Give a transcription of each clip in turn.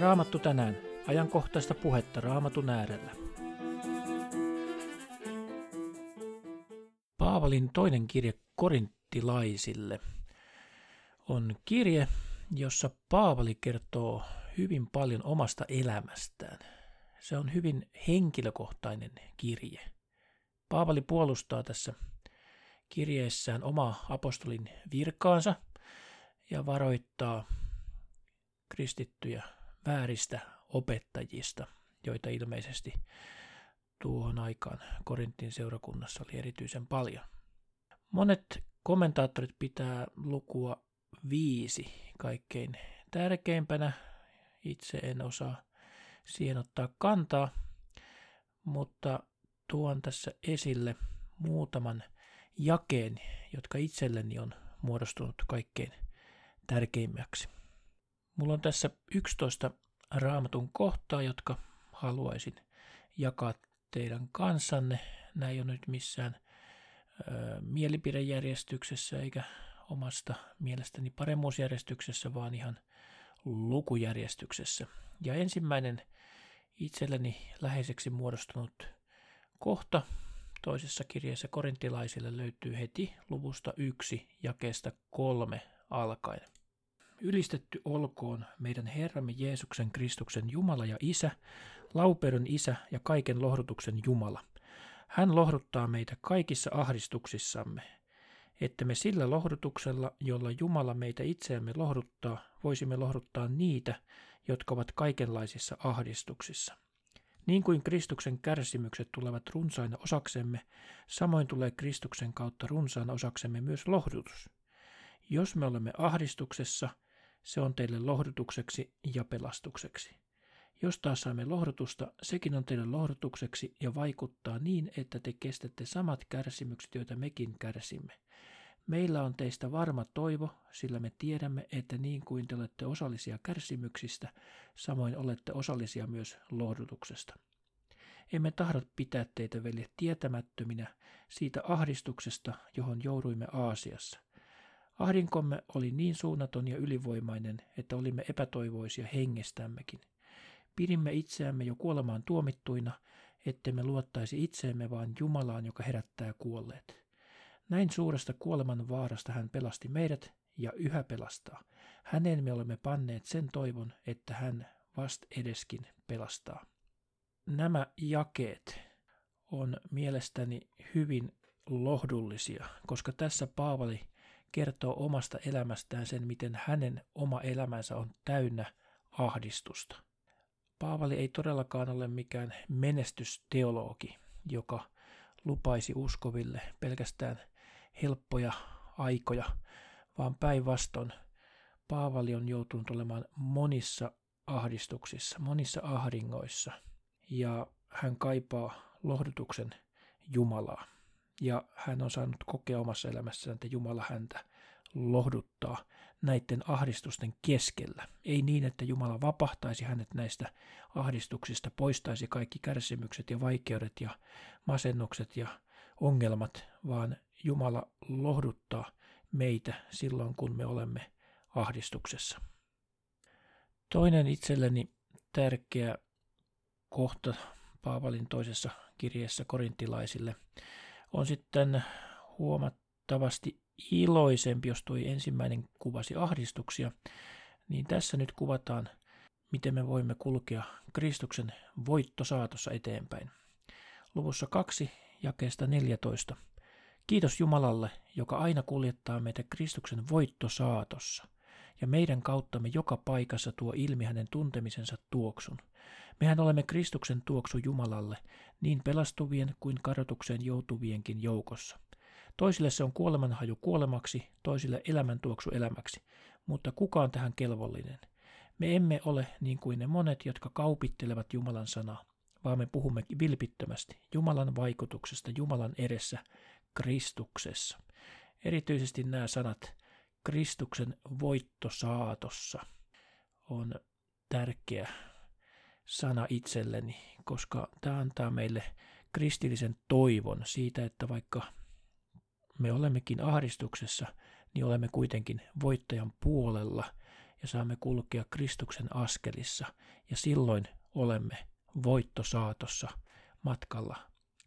Raamattu tänään. Ajankohtaista puhetta Raamatun äärellä. Paavalin toinen kirje korinttilaisille on kirje, jossa Paavali kertoo hyvin paljon omasta elämästään. Se on hyvin henkilökohtainen kirje. Paavali puolustaa tässä kirjeessään omaa apostolin virkaansa ja varoittaa kristittyjä vääristä opettajista, joita ilmeisesti tuohon aikaan Korintin seurakunnassa oli erityisen paljon. Monet kommentaattorit pitää lukua viisi kaikkein tärkeimpänä. Itse en osaa siihen ottaa kantaa, mutta tuon tässä esille muutaman jakeen, jotka itselleni on muodostunut kaikkein tärkeimmäksi. Mulla on tässä 11 raamatun kohtaa, jotka haluaisin jakaa teidän kanssanne. Nämä ei ole nyt missään ö, mielipidejärjestyksessä eikä omasta mielestäni paremmuusjärjestyksessä, vaan ihan lukujärjestyksessä. Ja ensimmäinen itselleni läheiseksi muodostunut kohta toisessa kirjeessä korintilaisille löytyy heti luvusta yksi jakeesta kolme alkaen. Ylistetty olkoon meidän Herramme Jeesuksen Kristuksen Jumala ja Isä, laupeuden Isä ja kaiken lohdutuksen Jumala. Hän lohduttaa meitä kaikissa ahdistuksissamme, että me sillä lohdutuksella, jolla Jumala meitä itseämme lohduttaa, voisimme lohduttaa niitä, jotka ovat kaikenlaisissa ahdistuksissa. Niin kuin Kristuksen kärsimykset tulevat runsaina osaksemme, samoin tulee Kristuksen kautta runsaana osaksemme myös lohdutus. Jos me olemme ahdistuksessa, se on teille lohdutukseksi ja pelastukseksi. Jos taas saamme lohdutusta, sekin on teille lohdutukseksi ja vaikuttaa niin, että te kestätte samat kärsimykset, joita mekin kärsimme. Meillä on teistä varma toivo, sillä me tiedämme, että niin kuin te olette osallisia kärsimyksistä, samoin olette osallisia myös lohdutuksesta. Emme tahdo pitää teitä veljet tietämättöminä siitä ahdistuksesta, johon jouduimme Aasiassa – Ahdinkomme oli niin suunnaton ja ylivoimainen, että olimme epätoivoisia hengestämmekin. Pidimme itseämme jo kuolemaan tuomittuina, ettemme luottaisi itseemme vaan Jumalaan, joka herättää kuolleet. Näin suuresta kuoleman vaarasta hän pelasti meidät ja yhä pelastaa. Häneen me olemme panneet sen toivon, että hän vast edeskin pelastaa. Nämä jakeet on mielestäni hyvin lohdullisia, koska tässä Paavali kertoo omasta elämästään sen, miten hänen oma elämänsä on täynnä ahdistusta. Paavali ei todellakaan ole mikään menestysteologi, joka lupaisi uskoville pelkästään helppoja aikoja, vaan päinvastoin Paavali on joutunut olemaan monissa ahdistuksissa, monissa ahdingoissa, ja hän kaipaa lohdutuksen Jumalaa ja hän on saanut kokea omassa elämässään, että Jumala häntä lohduttaa näiden ahdistusten keskellä. Ei niin, että Jumala vapahtaisi hänet näistä ahdistuksista, poistaisi kaikki kärsimykset ja vaikeudet ja masennukset ja ongelmat, vaan Jumala lohduttaa meitä silloin, kun me olemme ahdistuksessa. Toinen itselleni tärkeä kohta Paavalin toisessa kirjeessä korintilaisille on sitten huomattavasti iloisempi, jos tuo ensimmäinen kuvasi ahdistuksia, niin tässä nyt kuvataan, miten me voimme kulkea Kristuksen voittosaatossa eteenpäin. Luvussa 2 jakeesta 14. Kiitos Jumalalle, joka aina kuljettaa meitä Kristuksen voittosaatossa – ja meidän kauttamme joka paikassa tuo ilmi hänen tuntemisensa tuoksun. Mehän olemme Kristuksen tuoksu Jumalalle, niin pelastuvien kuin kadotukseen joutuvienkin joukossa. Toisille se on kuolemanhaju kuolemaksi, toisille elämäntuoksu elämäksi, mutta kuka on tähän kelvollinen? Me emme ole niin kuin ne monet, jotka kaupittelevat Jumalan sanaa, vaan me puhumme vilpittömästi Jumalan vaikutuksesta Jumalan edessä Kristuksessa. Erityisesti nämä sanat Kristuksen voitto saatossa on tärkeä sana itselleni, koska tämä antaa meille kristillisen toivon siitä, että vaikka me olemmekin ahdistuksessa, niin olemme kuitenkin voittajan puolella ja saamme kulkea Kristuksen askelissa ja silloin olemme voittosaatossa matkalla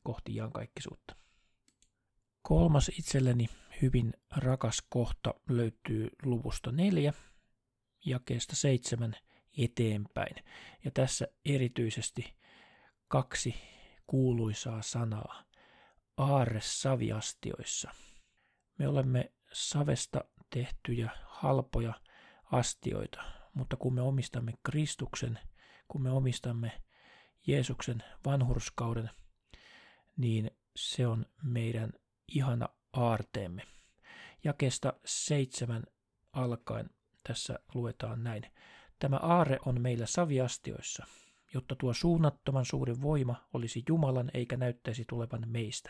kohti iankaikkisuutta. Kolmas itselleni hyvin rakas kohta löytyy luvusta neljä, jakeesta seitsemän eteenpäin. Ja tässä erityisesti kaksi kuuluisaa sanaa. Aarre saviastioissa. Me olemme savesta tehtyjä halpoja astioita, mutta kun me omistamme Kristuksen, kun me omistamme Jeesuksen vanhurskauden, niin se on meidän ihana aarteemme. Jakesta seitsemän alkaen tässä luetaan näin. Tämä aare on meillä saviastioissa, jotta tuo suunnattoman suuri voima olisi Jumalan eikä näyttäisi tulevan meistä.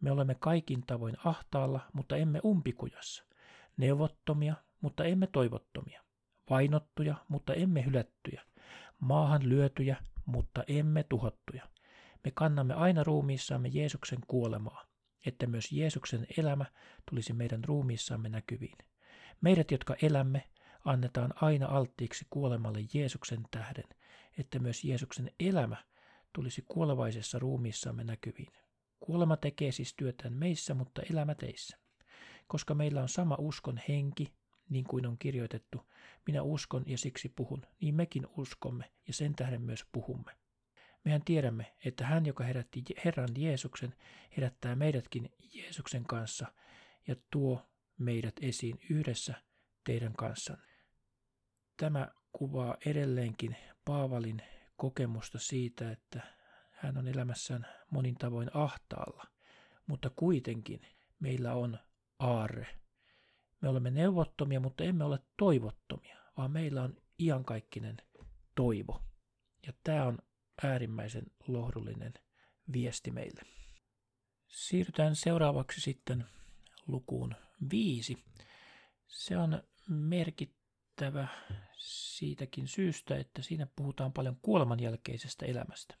Me olemme kaikin tavoin ahtaalla, mutta emme umpikujassa. Neuvottomia, mutta emme toivottomia. Vainottuja, mutta emme hylättyjä. Maahan lyötyjä, mutta emme tuhottuja. Me kannamme aina ruumiissamme Jeesuksen kuolemaa, että myös Jeesuksen elämä tulisi meidän ruumiissamme näkyviin. Meidät, jotka elämme, annetaan aina alttiiksi kuolemalle Jeesuksen tähden, että myös Jeesuksen elämä tulisi kuolevaisessa ruumiissamme näkyviin. Kuolema tekee siis työtään meissä, mutta elämä teissä. Koska meillä on sama uskon henki, niin kuin on kirjoitettu, minä uskon ja siksi puhun, niin mekin uskomme ja sen tähden myös puhumme. Mehän tiedämme, että hän, joka herätti Herran Jeesuksen, herättää meidätkin Jeesuksen kanssa ja tuo meidät esiin yhdessä teidän kanssanne. Tämä kuvaa edelleenkin Paavalin kokemusta siitä, että hän on elämässään monin tavoin ahtaalla, mutta kuitenkin meillä on aarre. Me olemme neuvottomia, mutta emme ole toivottomia, vaan meillä on iankaikkinen toivo. Ja tämä on äärimmäisen lohdullinen viesti meille. Siirrytään seuraavaksi sitten lukuun viisi. Se on merkittävä siitäkin syystä, että siinä puhutaan paljon kuoleman jälkeisestä elämästä.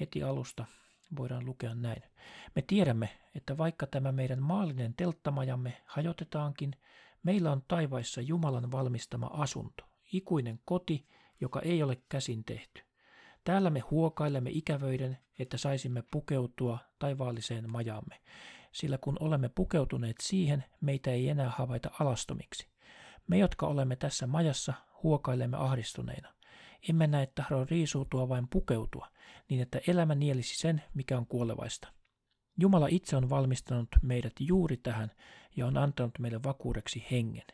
Heti alusta voidaan lukea näin. Me tiedämme, että vaikka tämä meidän maallinen telttamajamme hajotetaankin, meillä on taivaissa Jumalan valmistama asunto, ikuinen koti, joka ei ole käsin tehty. Täällä me huokailemme ikävöiden, että saisimme pukeutua taivaalliseen majamme, sillä kun olemme pukeutuneet siihen, meitä ei enää havaita alastomiksi. Me, jotka olemme tässä majassa, huokailemme ahdistuneina. Emme näe tahdo riisuutua vain pukeutua, niin että elämä nielisi sen, mikä on kuolevaista. Jumala itse on valmistanut meidät juuri tähän ja on antanut meille vakuudeksi hengen.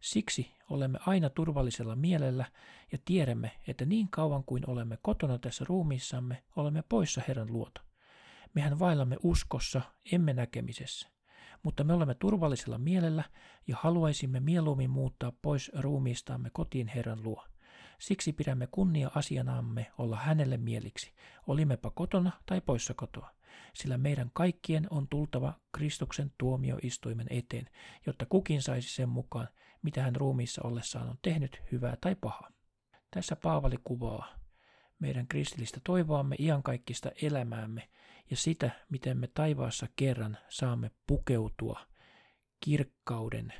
Siksi olemme aina turvallisella mielellä ja tiedämme, että niin kauan kuin olemme kotona tässä ruumiissamme, olemme poissa Herran luota. Mehän vaillamme uskossa, emme näkemisessä. Mutta me olemme turvallisella mielellä ja haluaisimme mieluummin muuttaa pois ruumiistamme kotiin Herran luo. Siksi pidämme kunnia asianamme olla hänelle mieliksi, olimmepa kotona tai poissa kotoa, sillä meidän kaikkien on tultava Kristuksen tuomioistuimen eteen, jotta kukin saisi sen mukaan, mitä hän ruumiissa ollessaan on tehnyt, hyvää tai pahaa. Tässä Paavali kuvaa meidän kristillistä toivoamme, iankaikkista elämäämme ja sitä, miten me taivaassa kerran saamme pukeutua kirkkauden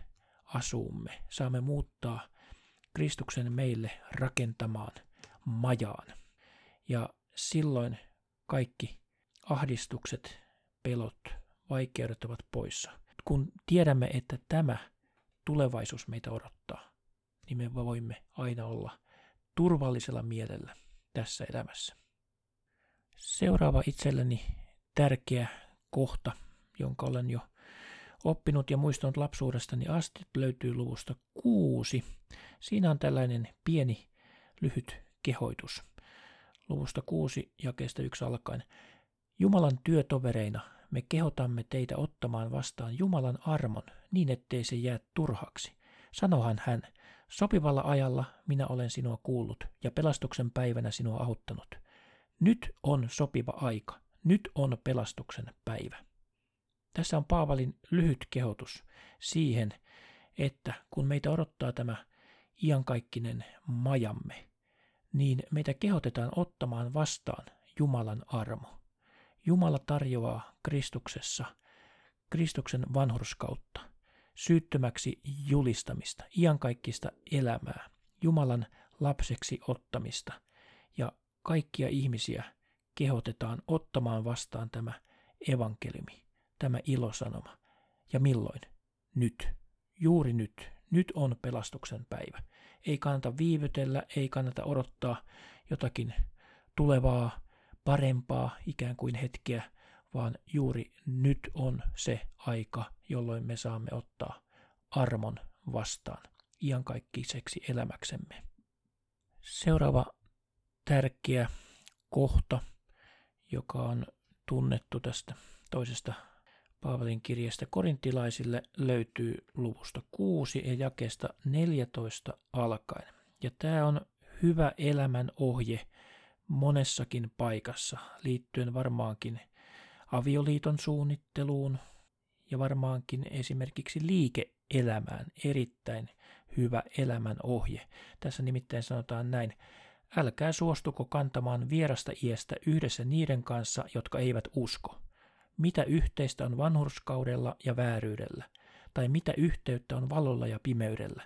asuumme, saamme muuttaa Kristuksen meille rakentamaan majaan. Ja silloin kaikki ahdistukset, pelot, vaikeudet ovat poissa. Kun tiedämme, että tämä tulevaisuus meitä odottaa, niin me voimme aina olla turvallisella mielellä tässä elämässä. Seuraava itselleni tärkeä kohta, jonka olen jo oppinut ja muistanut lapsuudestani asti, löytyy luvusta kuusi. Siinä on tällainen pieni, lyhyt kehoitus. Luvusta kuusi jakeesta yksi alkaen. Jumalan työtovereina me kehotamme teitä ottamaan vastaan Jumalan armon niin, ettei se jää turhaksi. Sanohan hän, sopivalla ajalla minä olen sinua kuullut ja pelastuksen päivänä sinua auttanut. Nyt on sopiva aika, nyt on pelastuksen päivä. Tässä on Paavalin lyhyt kehotus siihen, että kun meitä odottaa tämä iankaikkinen majamme, niin meitä kehotetaan ottamaan vastaan Jumalan armo. Jumala tarjoaa Kristuksessa Kristuksen vanhurskautta, syyttömäksi julistamista, iankaikkista elämää, Jumalan lapseksi ottamista ja kaikkia ihmisiä kehotetaan ottamaan vastaan tämä evankeliumi, tämä ilosanoma. Ja milloin? Nyt. Juuri nyt. Nyt on pelastuksen päivä. Ei kannata viivytellä, ei kannata odottaa jotakin tulevaa, parempaa ikään kuin hetkeä, vaan juuri nyt on se aika, jolloin me saamme ottaa armon vastaan iankaikkaiseksi elämäksemme. Seuraava tärkeä kohta, joka on tunnettu tästä toisesta Paavalin kirjasta korintilaisille, löytyy luvusta 6 ja jakeesta 14 alkaen. Ja tämä on hyvä elämän ohje monessakin paikassa, liittyen varmaankin avioliiton suunnitteluun ja varmaankin esimerkiksi liike-elämään erittäin hyvä elämän ohje. Tässä nimittäin sanotaan näin, älkää suostuko kantamaan vierasta iestä yhdessä niiden kanssa, jotka eivät usko. Mitä yhteistä on vanhurskaudella ja vääryydellä? Tai mitä yhteyttä on valolla ja pimeydellä?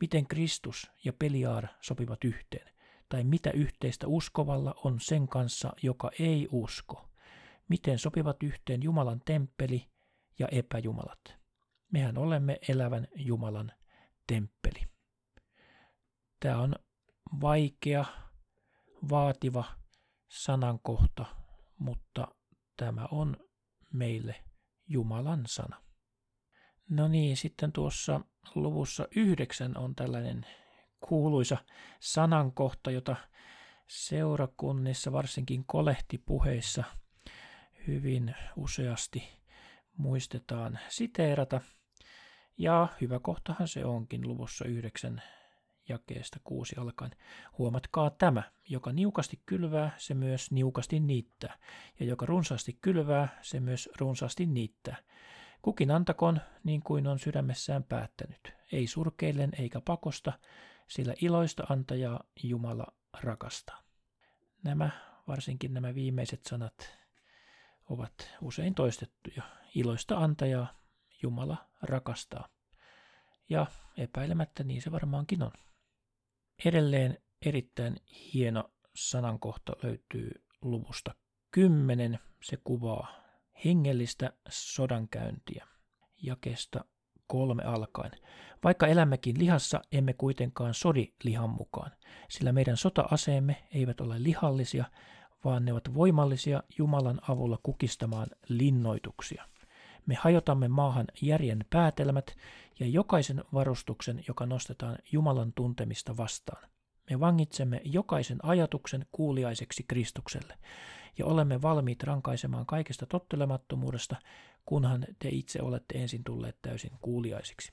Miten Kristus ja Peliaar sopivat yhteen? Tai mitä yhteistä uskovalla on sen kanssa, joka ei usko? Miten sopivat yhteen Jumalan temppeli ja epäjumalat? Mehän olemme elävän Jumalan temppeli. Tämä on vaikea, vaativa sanankohta, mutta tämä on meille Jumalan sana. No niin, sitten tuossa luvussa yhdeksän on tällainen kuuluisa sanankohta, jota seurakunnissa, varsinkin kolehtipuheissa, hyvin useasti muistetaan siteerata. Ja hyvä kohtahan se onkin luvussa yhdeksän jakeesta kuusi alkaen. Huomatkaa tämä, joka niukasti kylvää, se myös niukasti niittää, ja joka runsaasti kylvää, se myös runsaasti niittää. Kukin antakon niin kuin on sydämessään päättänyt, ei surkeillen eikä pakosta, sillä iloista antajaa Jumala rakastaa. Nämä, varsinkin nämä viimeiset sanat, ovat usein toistettuja. Iloista antajaa Jumala rakastaa. Ja epäilemättä niin se varmaankin on. Edelleen erittäin hieno sanankohta löytyy luvusta 10. Se kuvaa hengellistä sodankäyntiä jakesta kolme alkaen. Vaikka elämmekin lihassa, emme kuitenkaan sodi lihan mukaan, sillä meidän sota-aseemme eivät ole lihallisia, vaan ne ovat voimallisia Jumalan avulla kukistamaan linnoituksia. Me hajotamme maahan järjen päätelmät ja jokaisen varustuksen, joka nostetaan Jumalan tuntemista vastaan. Me vangitsemme jokaisen ajatuksen kuuliaiseksi Kristukselle ja olemme valmiit rankaisemaan kaikesta tottelemattomuudesta, kunhan te itse olette ensin tulleet täysin kuuliaisiksi.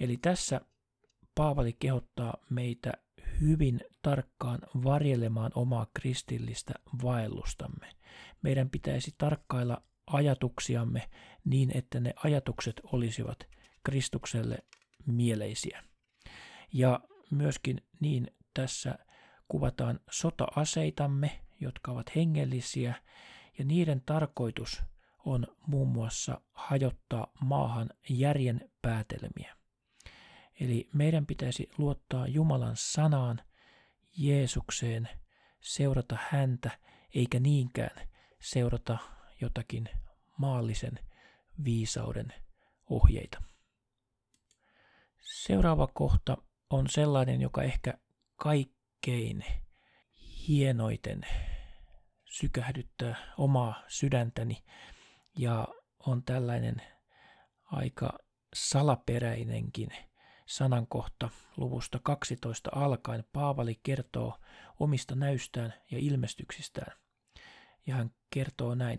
Eli tässä Paavali kehottaa meitä hyvin tarkkaan varjelemaan omaa kristillistä vaellustamme. Meidän pitäisi tarkkailla ajatuksiamme niin, että ne ajatukset olisivat Kristukselle mieleisiä. Ja myöskin niin tässä kuvataan sota-aseitamme, jotka ovat hengellisiä, ja niiden tarkoitus on muun muassa hajottaa maahan järjen päätelmiä. Eli meidän pitäisi luottaa Jumalan sanaan, Jeesukseen, seurata häntä, eikä niinkään seurata jotakin maallisen viisauden ohjeita. Seuraava kohta on sellainen, joka ehkä kaikkein hienoiten sykähdyttää omaa sydäntäni ja on tällainen aika salaperäinenkin sanankohta luvusta 12 alkaen. Paavali kertoo omista näystään ja ilmestyksistään. Ja hän kertoo näin.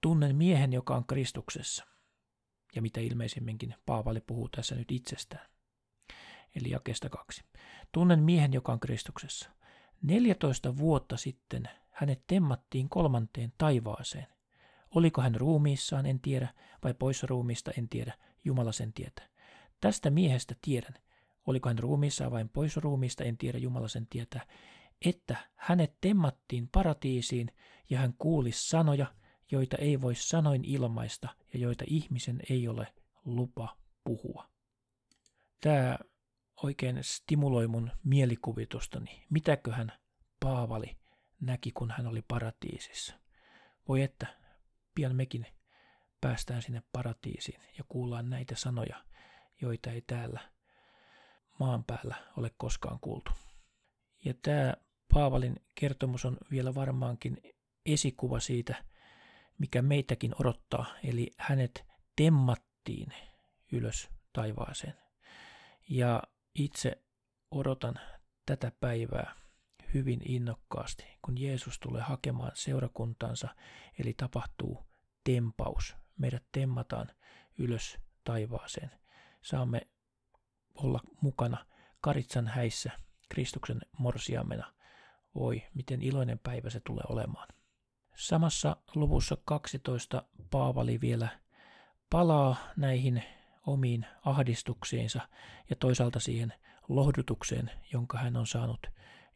Tunnen miehen, joka on Kristuksessa. Ja mitä ilmeisimminkin Paavali puhuu tässä nyt itsestään. Eli jakesta kaksi. Tunnen miehen, joka on Kristuksessa. 14 vuotta sitten hänet temmattiin kolmanteen taivaaseen. Oliko hän ruumiissaan, en tiedä, vai poissa ruumiista, en tiedä, Jumala sen tietää. Tästä miehestä tiedän, oliko hän ruumiissaan vai poissa ruumiista, en tiedä, Jumala sen tietää, että hänet temmattiin paratiisiin ja hän kuuli sanoja, joita ei voi sanoin ilmaista ja joita ihmisen ei ole lupa puhua. Tämä oikein stimuloi mun mielikuvitustani, mitäköhän Paavali näki, kun hän oli paratiisissa. Voi että, pian mekin päästään sinne paratiisiin ja kuullaan näitä sanoja, joita ei täällä maan päällä ole koskaan kuultu. Ja tämä Paavalin kertomus on vielä varmaankin esikuva siitä, mikä meitäkin odottaa, eli hänet temmattiin ylös taivaaseen. Ja itse odotan tätä päivää hyvin innokkaasti, kun Jeesus tulee hakemaan seurakuntansa, eli tapahtuu tempaus. Meidät temmataan ylös taivaaseen. Saamme olla mukana Karitsan häissä Kristuksen morsiamena. Voi, miten iloinen päivä se tulee olemaan. Samassa luvussa 12 Paavali vielä palaa näihin omiin ahdistuksiinsa ja toisaalta siihen lohdutukseen, jonka hän on saanut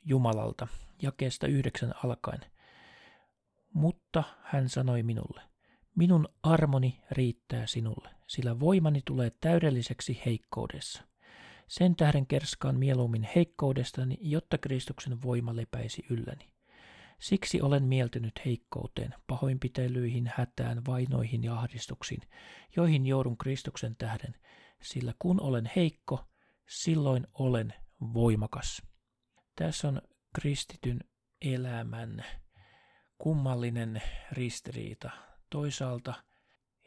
Jumalalta, jakeesta yhdeksän alkaen. Mutta hän sanoi minulle, minun armoni riittää sinulle, sillä voimani tulee täydelliseksi heikkoudessa. Sen tähden kerskaan mieluummin heikkoudestani, jotta Kristuksen voima lepäisi ylläni. Siksi olen mieltynyt heikkouteen, pahoinpitelyihin, hätään, vainoihin ja ahdistuksiin, joihin joudun Kristuksen tähden, sillä kun olen heikko, silloin olen voimakas. Tässä on kristityn elämän kummallinen ristiriita. Toisaalta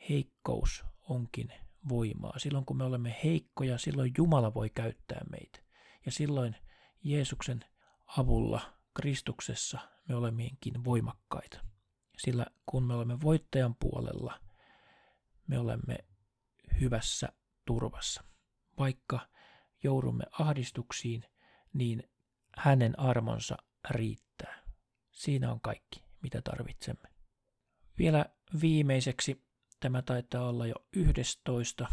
heikkous onkin voimaa. Silloin kun me olemme heikkoja, silloin Jumala voi käyttää meitä. Ja silloin Jeesuksen avulla Kristuksessa me olemmekin voimakkaita. Sillä kun me olemme voittajan puolella, me olemme hyvässä turvassa. Vaikka joudumme ahdistuksiin, niin hänen armonsa riittää. Siinä on kaikki, mitä tarvitsemme. Vielä viimeiseksi tämä taitaa olla jo 11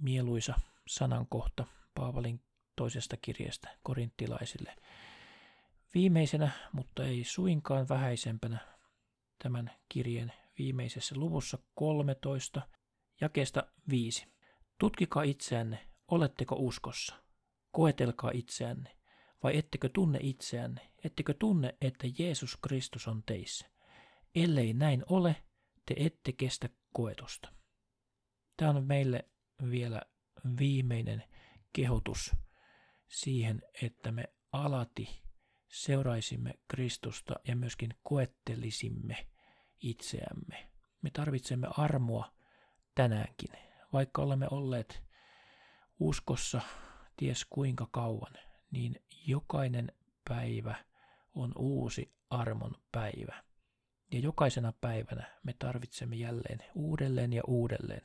mieluisa sanankohta Paavalin toisesta kirjasta korinttilaisille. Viimeisenä, mutta ei suinkaan vähäisempänä, tämän kirjeen viimeisessä luvussa 13, jakeesta 5. Tutkikaa itseänne, oletteko uskossa. Koetelkaa itseänne, vai ettekö tunne itseänne, ettekö tunne, että Jeesus Kristus on teissä. Ellei näin ole, te ette kestä koetusta. Tämä on meille vielä viimeinen kehotus siihen, että me alati seuraisimme Kristusta ja myöskin koettelisimme itseämme. Me tarvitsemme armoa tänäänkin, vaikka olemme olleet uskossa ties kuinka kauan, niin jokainen päivä on uusi armon päivä. Ja jokaisena päivänä me tarvitsemme jälleen uudelleen ja uudelleen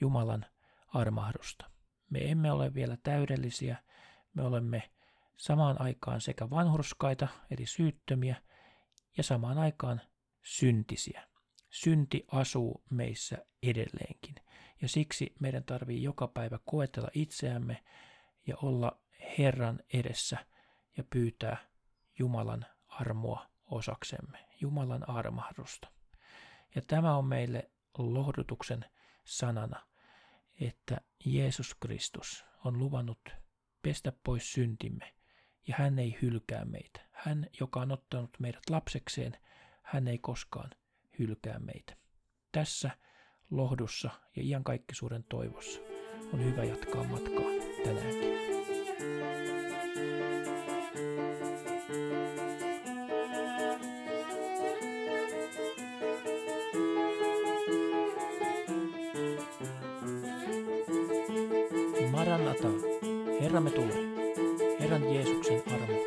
Jumalan armahdusta. Me emme ole vielä täydellisiä, me olemme samaan aikaan sekä vanhurskaita eli syyttömiä ja samaan aikaan syntisiä. Synti asuu meissä edelleenkin ja siksi meidän tarvii joka päivä koetella itseämme ja olla Herran edessä ja pyytää Jumalan armoa osaksemme, Jumalan armahdusta. Ja tämä on meille lohdutuksen sanana, että Jeesus Kristus on luvannut pestä pois syntimme ja hän ei hylkää meitä. Hän, joka on ottanut meidät lapsekseen, hän ei koskaan hylkää meitä. Tässä lohdussa ja iankaikkisuuden toivossa on hyvä jatkaa matkaa tänäänkin. Herramme tulee. Herran Jeesuksen armo.